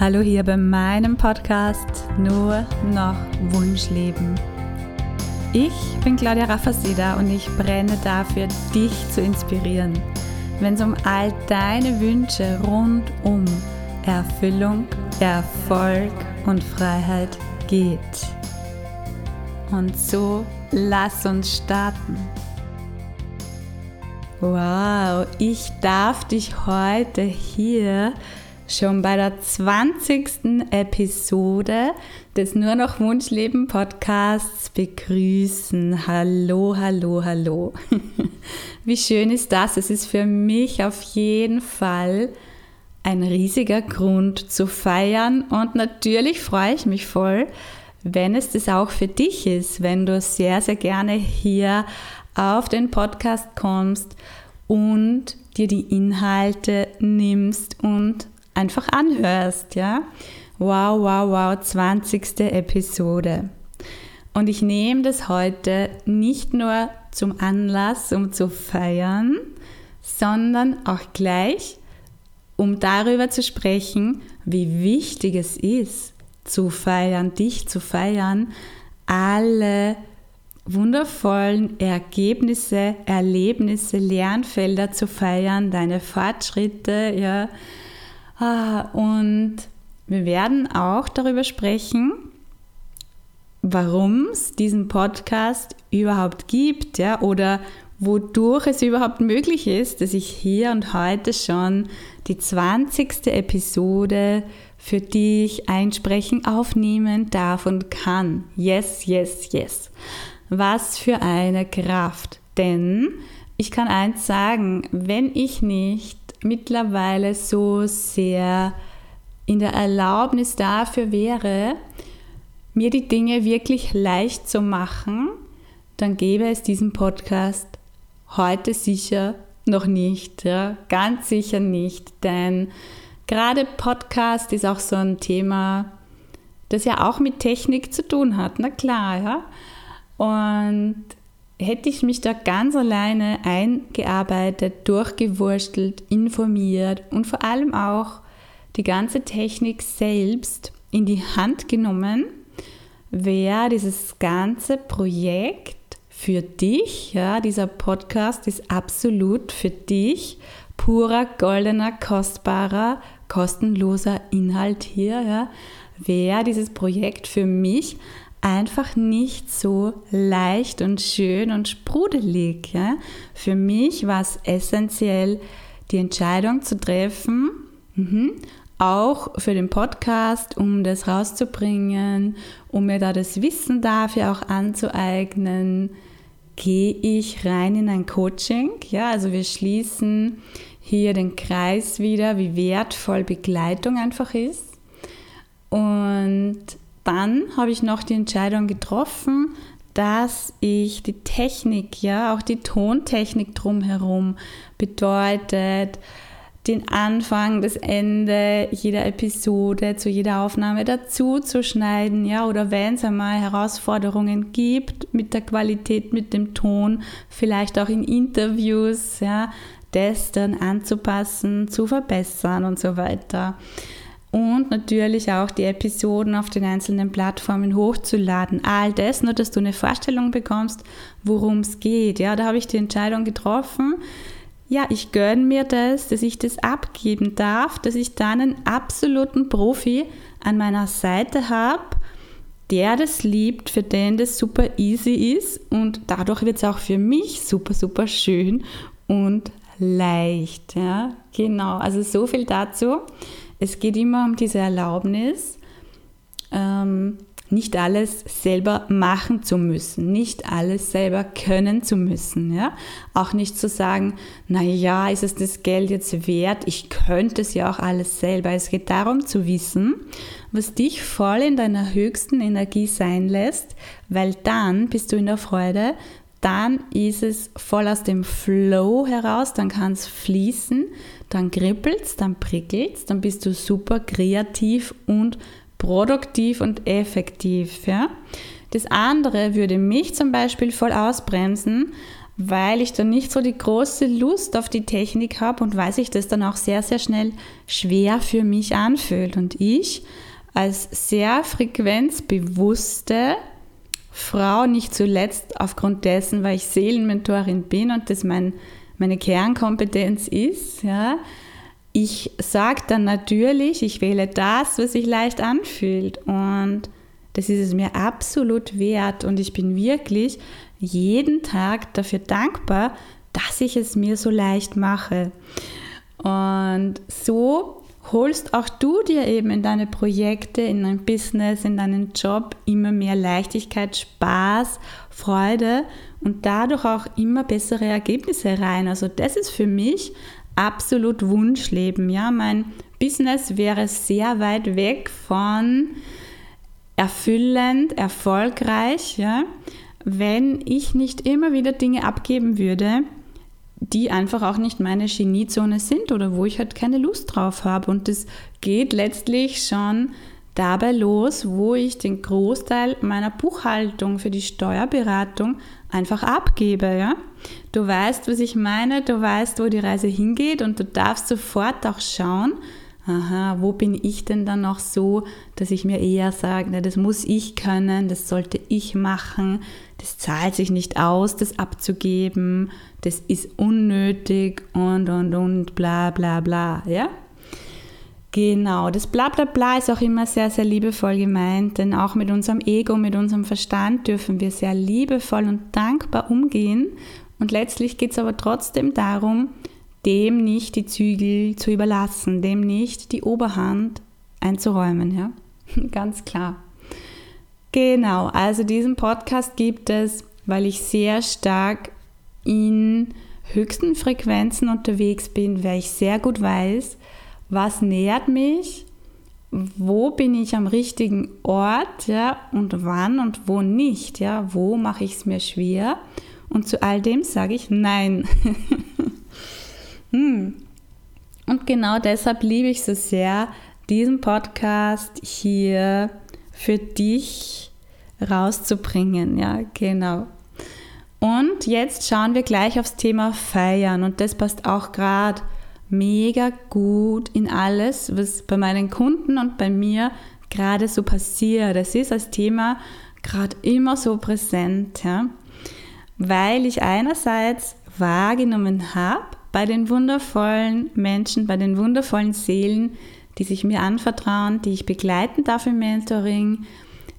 Hallo hier bei meinem Podcast Nur noch Wunschleben. Ich bin Claudia Raffaseda und ich brenne dafür, dich zu inspirieren, wenn es um all deine Wünsche rund um Erfüllung, Erfolg und Freiheit geht. Und so lass uns starten. Wow, ich darf dich heute hier schon bei der 20. Episode des Nur noch Wunschleben Podcasts begrüßen. Hallo, hallo, hallo. Wie schön ist das? Es ist für mich auf jeden Fall ein riesiger Grund zu feiern und natürlich freue ich mich voll, wenn es das auch für dich ist, wenn du sehr, sehr gerne hier auf den Podcast kommst und dir die Inhalte nimmst und einfach anhörst, ja. Wow, wow, wow, 20. Episode. Und ich nehme das heute nicht nur zum Anlass, um zu feiern, sondern auch gleich, um darüber zu sprechen, wie wichtig es ist, zu feiern, dich zu feiern, alle wundervollen Ergebnisse, Erlebnisse, Lernfelder zu feiern, deine Fortschritte, ja, und wir werden auch darüber sprechen, warum es diesen Podcast überhaupt gibt, ja, oder wodurch es überhaupt möglich ist, dass ich hier und heute schon die 20. Episode für dich einsprechen, aufnehmen darf und kann. Yes, yes, yes. Was für eine Kraft. Denn ich kann eins sagen, wenn ich nicht mittlerweile so sehr in der Erlaubnis dafür wäre, mir die Dinge wirklich leicht zu machen, dann gäbe es diesen Podcast heute sicher noch nicht. Ja? Ganz sicher nicht, denn gerade Podcast ist auch so ein Thema, das ja auch mit Technik zu tun hat. Na klar, ja. Und hätte ich mich da ganz alleine eingearbeitet, durchgewurstelt, informiert und vor allem auch die ganze Technik selbst in die Hand genommen, wäre dieses ganze Projekt für dich, ja, dieser Podcast ist absolut für dich purer, goldener, kostbarer, kostenloser Inhalt hier, ja, wäre dieses Projekt für mich einfach nicht so leicht und schön und sprudelig. Ja? Für mich war es essentiell, die Entscheidung zu treffen, mhm. auch für den Podcast, um das rauszubringen, um mir da das Wissen dafür auch anzueignen, gehe ich rein in ein Coaching. Ja, also wir schließen hier den Kreis wieder, wie wertvoll Begleitung einfach ist. Und dann habe ich noch die Entscheidung getroffen, dass ich die Technik, ja, auch die Tontechnik drumherum bedeutet, den Anfang, das Ende jeder Episode zu jeder Aufnahme dazu zu schneiden, ja, oder wenn es einmal Herausforderungen gibt mit der Qualität, mit dem Ton, vielleicht auch in Interviews, ja, das dann anzupassen, zu verbessern und so weiter und natürlich auch die Episoden auf den einzelnen Plattformen hochzuladen. All das, nur dass du eine Vorstellung bekommst, worum es geht. Ja, da habe ich die Entscheidung getroffen. Ja, ich gönne mir das, dass ich das abgeben darf, dass ich dann einen absoluten Profi an meiner Seite habe, der das liebt, für den das super easy ist und dadurch wird es auch für mich super, super schön und leicht. Ja, genau. Also so viel dazu. Es geht immer um diese Erlaubnis, ähm, nicht alles selber machen zu müssen, nicht alles selber können zu müssen. Ja? Auch nicht zu sagen, naja, ist es das Geld jetzt wert? Ich könnte es ja auch alles selber. Es geht darum zu wissen, was dich voll in deiner höchsten Energie sein lässt, weil dann bist du in der Freude, dann ist es voll aus dem Flow heraus, dann kann es fließen, dann kribbelst, dann prickelst, dann bist du super kreativ und produktiv und effektiv. Ja? Das andere würde mich zum Beispiel voll ausbremsen, weil ich dann nicht so die große Lust auf die Technik habe und weil sich das dann auch sehr, sehr schnell schwer für mich anfühlt. Und ich als sehr frequenzbewusste Frau, nicht zuletzt aufgrund dessen, weil ich Seelenmentorin bin und das mein, meine Kernkompetenz ist, ja, ich sage dann natürlich, ich wähle das, was sich leicht anfühlt. Und das ist es mir absolut wert. Und ich bin wirklich jeden Tag dafür dankbar, dass ich es mir so leicht mache. Und so holst auch du dir eben in deine Projekte, in dein Business, in deinen Job immer mehr Leichtigkeit, Spaß, Freude und dadurch auch immer bessere Ergebnisse rein. Also das ist für mich absolut Wunschleben. Ja, mein Business wäre sehr weit weg von erfüllend, erfolgreich, ja, wenn ich nicht immer wieder Dinge abgeben würde, die einfach auch nicht meine Geniezone sind oder wo ich halt keine Lust drauf habe. Und das geht letztlich schon dabei los, wo ich den Großteil meiner Buchhaltung für die Steuerberatung einfach abgebe. Ja? Du weißt, was ich meine, du weißt, wo die Reise hingeht und du darfst sofort auch schauen, aha, wo bin ich denn dann noch so, dass ich mir eher sage, na, das muss ich können, das sollte ich machen, das zahlt sich nicht aus, das abzugeben, das ist unnötig und und und bla bla bla, ja? Genau, das bla bla bla ist auch immer sehr, sehr liebevoll gemeint, denn auch mit unserem Ego, mit unserem Verstand dürfen wir sehr liebevoll und dankbar umgehen. Und letztlich geht es aber trotzdem darum, dem nicht die Zügel zu überlassen, dem nicht die Oberhand einzuräumen, ja? Ganz klar. Genau, also diesen Podcast gibt es, weil ich sehr stark in höchsten Frequenzen unterwegs bin, weil ich sehr gut weiß, was nährt mich, wo bin ich am richtigen Ort, ja, und wann und wo nicht, ja, wo mache ich es mir schwer und zu all dem sage ich nein. hm. Und genau deshalb liebe ich so sehr, diesen Podcast hier für dich rauszubringen, ja, genau. Und jetzt schauen wir gleich aufs Thema Feiern und das passt auch gerade mega gut in alles, was bei meinen Kunden und bei mir gerade so passiert. Das ist als Thema gerade immer so präsent, ja? weil ich einerseits wahrgenommen habe bei den wundervollen Menschen, bei den wundervollen Seelen, die sich mir anvertrauen, die ich begleiten darf im Mentoring,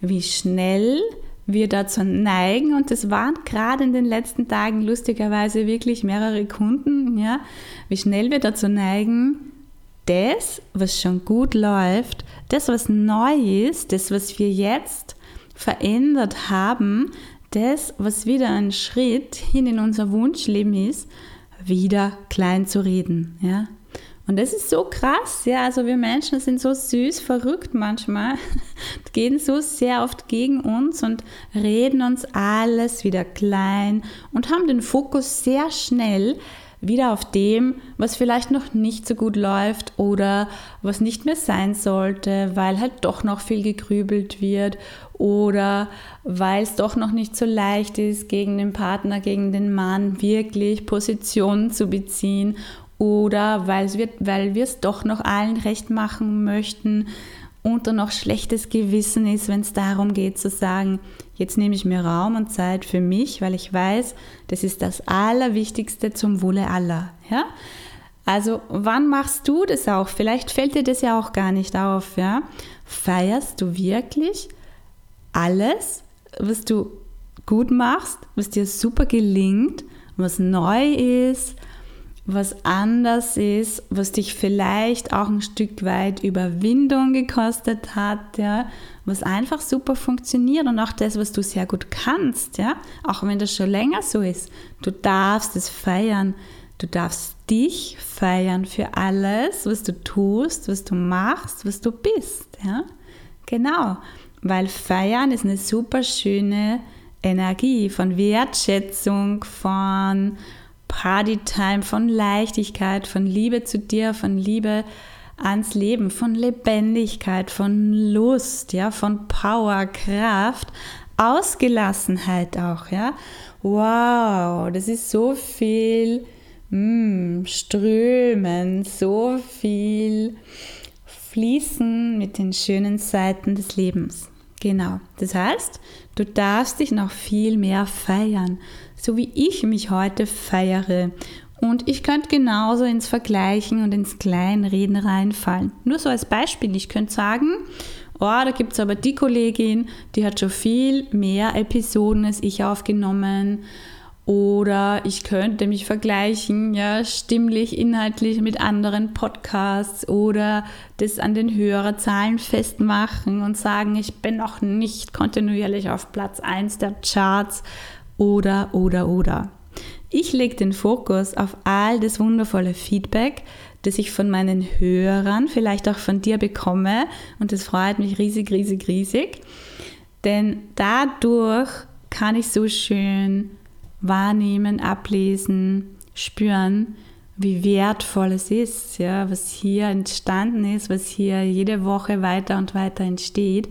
wie schnell wir dazu neigen, und das waren gerade in den letzten Tagen lustigerweise wirklich mehrere Kunden, ja, wie schnell wir dazu neigen, das, was schon gut läuft, das, was neu ist, das, was wir jetzt verändert haben, das, was wieder ein Schritt hin in unser Wunschleben ist, wieder klein zu reden. Ja? Und das ist so krass, ja. Also wir Menschen sind so süß, verrückt manchmal, gehen so sehr oft gegen uns und reden uns alles wieder klein und haben den Fokus sehr schnell wieder auf dem, was vielleicht noch nicht so gut läuft oder was nicht mehr sein sollte, weil halt doch noch viel gegrübelt wird oder weil es doch noch nicht so leicht ist, gegen den Partner, gegen den Mann wirklich Position zu beziehen oder weil wir es doch noch allen recht machen möchten und dann noch schlechtes Gewissen ist, wenn es darum geht zu sagen, jetzt nehme ich mir Raum und Zeit für mich, weil ich weiß, das ist das Allerwichtigste zum Wohle aller. Ja? Also wann machst du das auch? Vielleicht fällt dir das ja auch gar nicht auf. Ja? Feierst du wirklich alles, was du gut machst, was dir super gelingt, was neu ist, was anders ist, was dich vielleicht auch ein Stück weit Überwindung gekostet hat, ja, was einfach super funktioniert und auch das, was du sehr gut kannst, ja, auch wenn das schon länger so ist. Du darfst es feiern. Du darfst dich feiern für alles, was du tust, was du machst, was du bist, ja. Genau, weil feiern ist eine super schöne Energie von Wertschätzung, von Partytime, von Leichtigkeit, von Liebe zu dir, von Liebe ans Leben, von Lebendigkeit, von Lust, ja, von Power, Kraft, Ausgelassenheit auch, ja. wow, das ist so viel mm, Strömen, so viel Fließen mit den schönen Seiten des Lebens. Genau. Das heißt, du darfst dich noch viel mehr feiern, so wie ich mich heute feiere. Und ich könnte genauso ins Vergleichen und ins Kleinreden reinfallen. Nur so als Beispiel, ich könnte sagen, oh, da gibt es aber die Kollegin, die hat schon viel mehr Episoden als ich aufgenommen oder ich könnte mich vergleichen, ja, stimmlich, inhaltlich mit anderen Podcasts oder das an den Hörerzahlen festmachen und sagen, ich bin noch nicht kontinuierlich auf Platz 1 der Charts oder, oder, oder. Ich lege den Fokus auf all das wundervolle Feedback, das ich von meinen Hörern, vielleicht auch von dir bekomme. Und das freut mich riesig, riesig, riesig, denn dadurch kann ich so schön wahrnehmen, ablesen, spüren, wie wertvoll es ist, ja, was hier entstanden ist, was hier jede Woche weiter und weiter entsteht,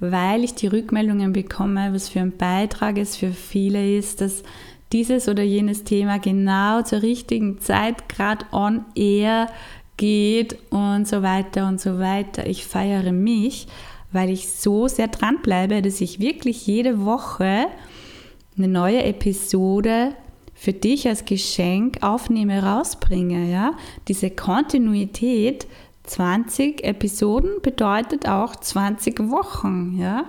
weil ich die Rückmeldungen bekomme, was für ein Beitrag es für viele ist, dass dieses oder jenes Thema genau zur richtigen Zeit gerade on air geht und so weiter und so weiter. Ich feiere mich, weil ich so sehr dranbleibe, dass ich wirklich jede Woche eine neue Episode für dich als Geschenk aufnehme, rausbringe. Ja? Diese Kontinuität, 20 Episoden bedeutet auch 20 Wochen. Ja?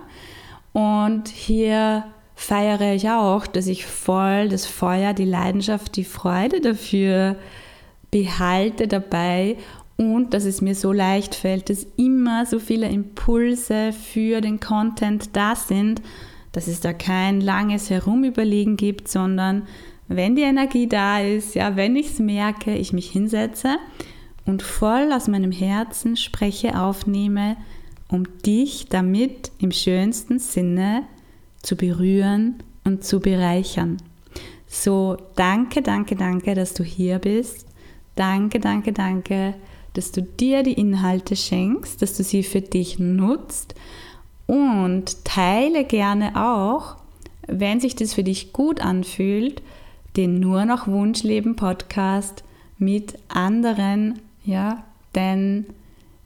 Und hier feiere ich auch, dass ich voll das Feuer, die Leidenschaft, die Freude dafür behalte dabei und dass es mir so leicht fällt, dass immer so viele Impulse für den Content da sind, dass es da kein langes Herumüberlegen gibt, sondern wenn die Energie da ist, ja, wenn ich es merke, ich mich hinsetze und voll aus meinem Herzen spreche, aufnehme, um dich damit im schönsten Sinne zu berühren und zu bereichern. So, danke, danke, danke, dass du hier bist. Danke, danke, danke, dass du dir die Inhalte schenkst, dass du sie für dich nutzt und teile gerne auch, wenn sich das für dich gut anfühlt, den Nur noch Wunschleben Podcast mit anderen, ja, denn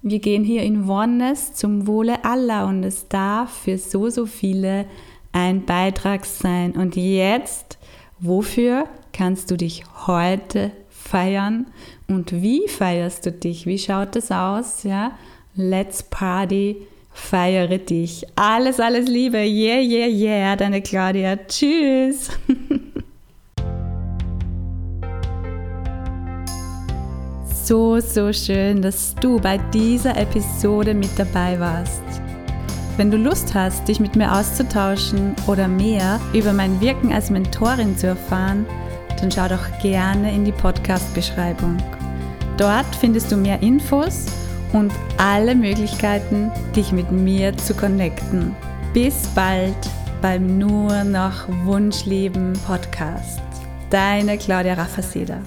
wir gehen hier in Oneness zum Wohle aller und es darf für so, so viele ein Beitrag sein. Und jetzt, wofür kannst du dich heute feiern und wie feierst du dich? Wie schaut das aus? Ja, let's party feiere dich. Alles, alles Liebe. Yeah, yeah, yeah. Deine Claudia. Tschüss. so, so schön, dass du bei dieser Episode mit dabei warst. Wenn du Lust hast, dich mit mir auszutauschen oder mehr über mein Wirken als Mentorin zu erfahren, dann schau doch gerne in die Podcast-Beschreibung. Dort findest du mehr Infos und alle Möglichkeiten, dich mit mir zu connecten. Bis bald beim Nur noch Wunschleben Podcast. Deine Claudia Raffaseda.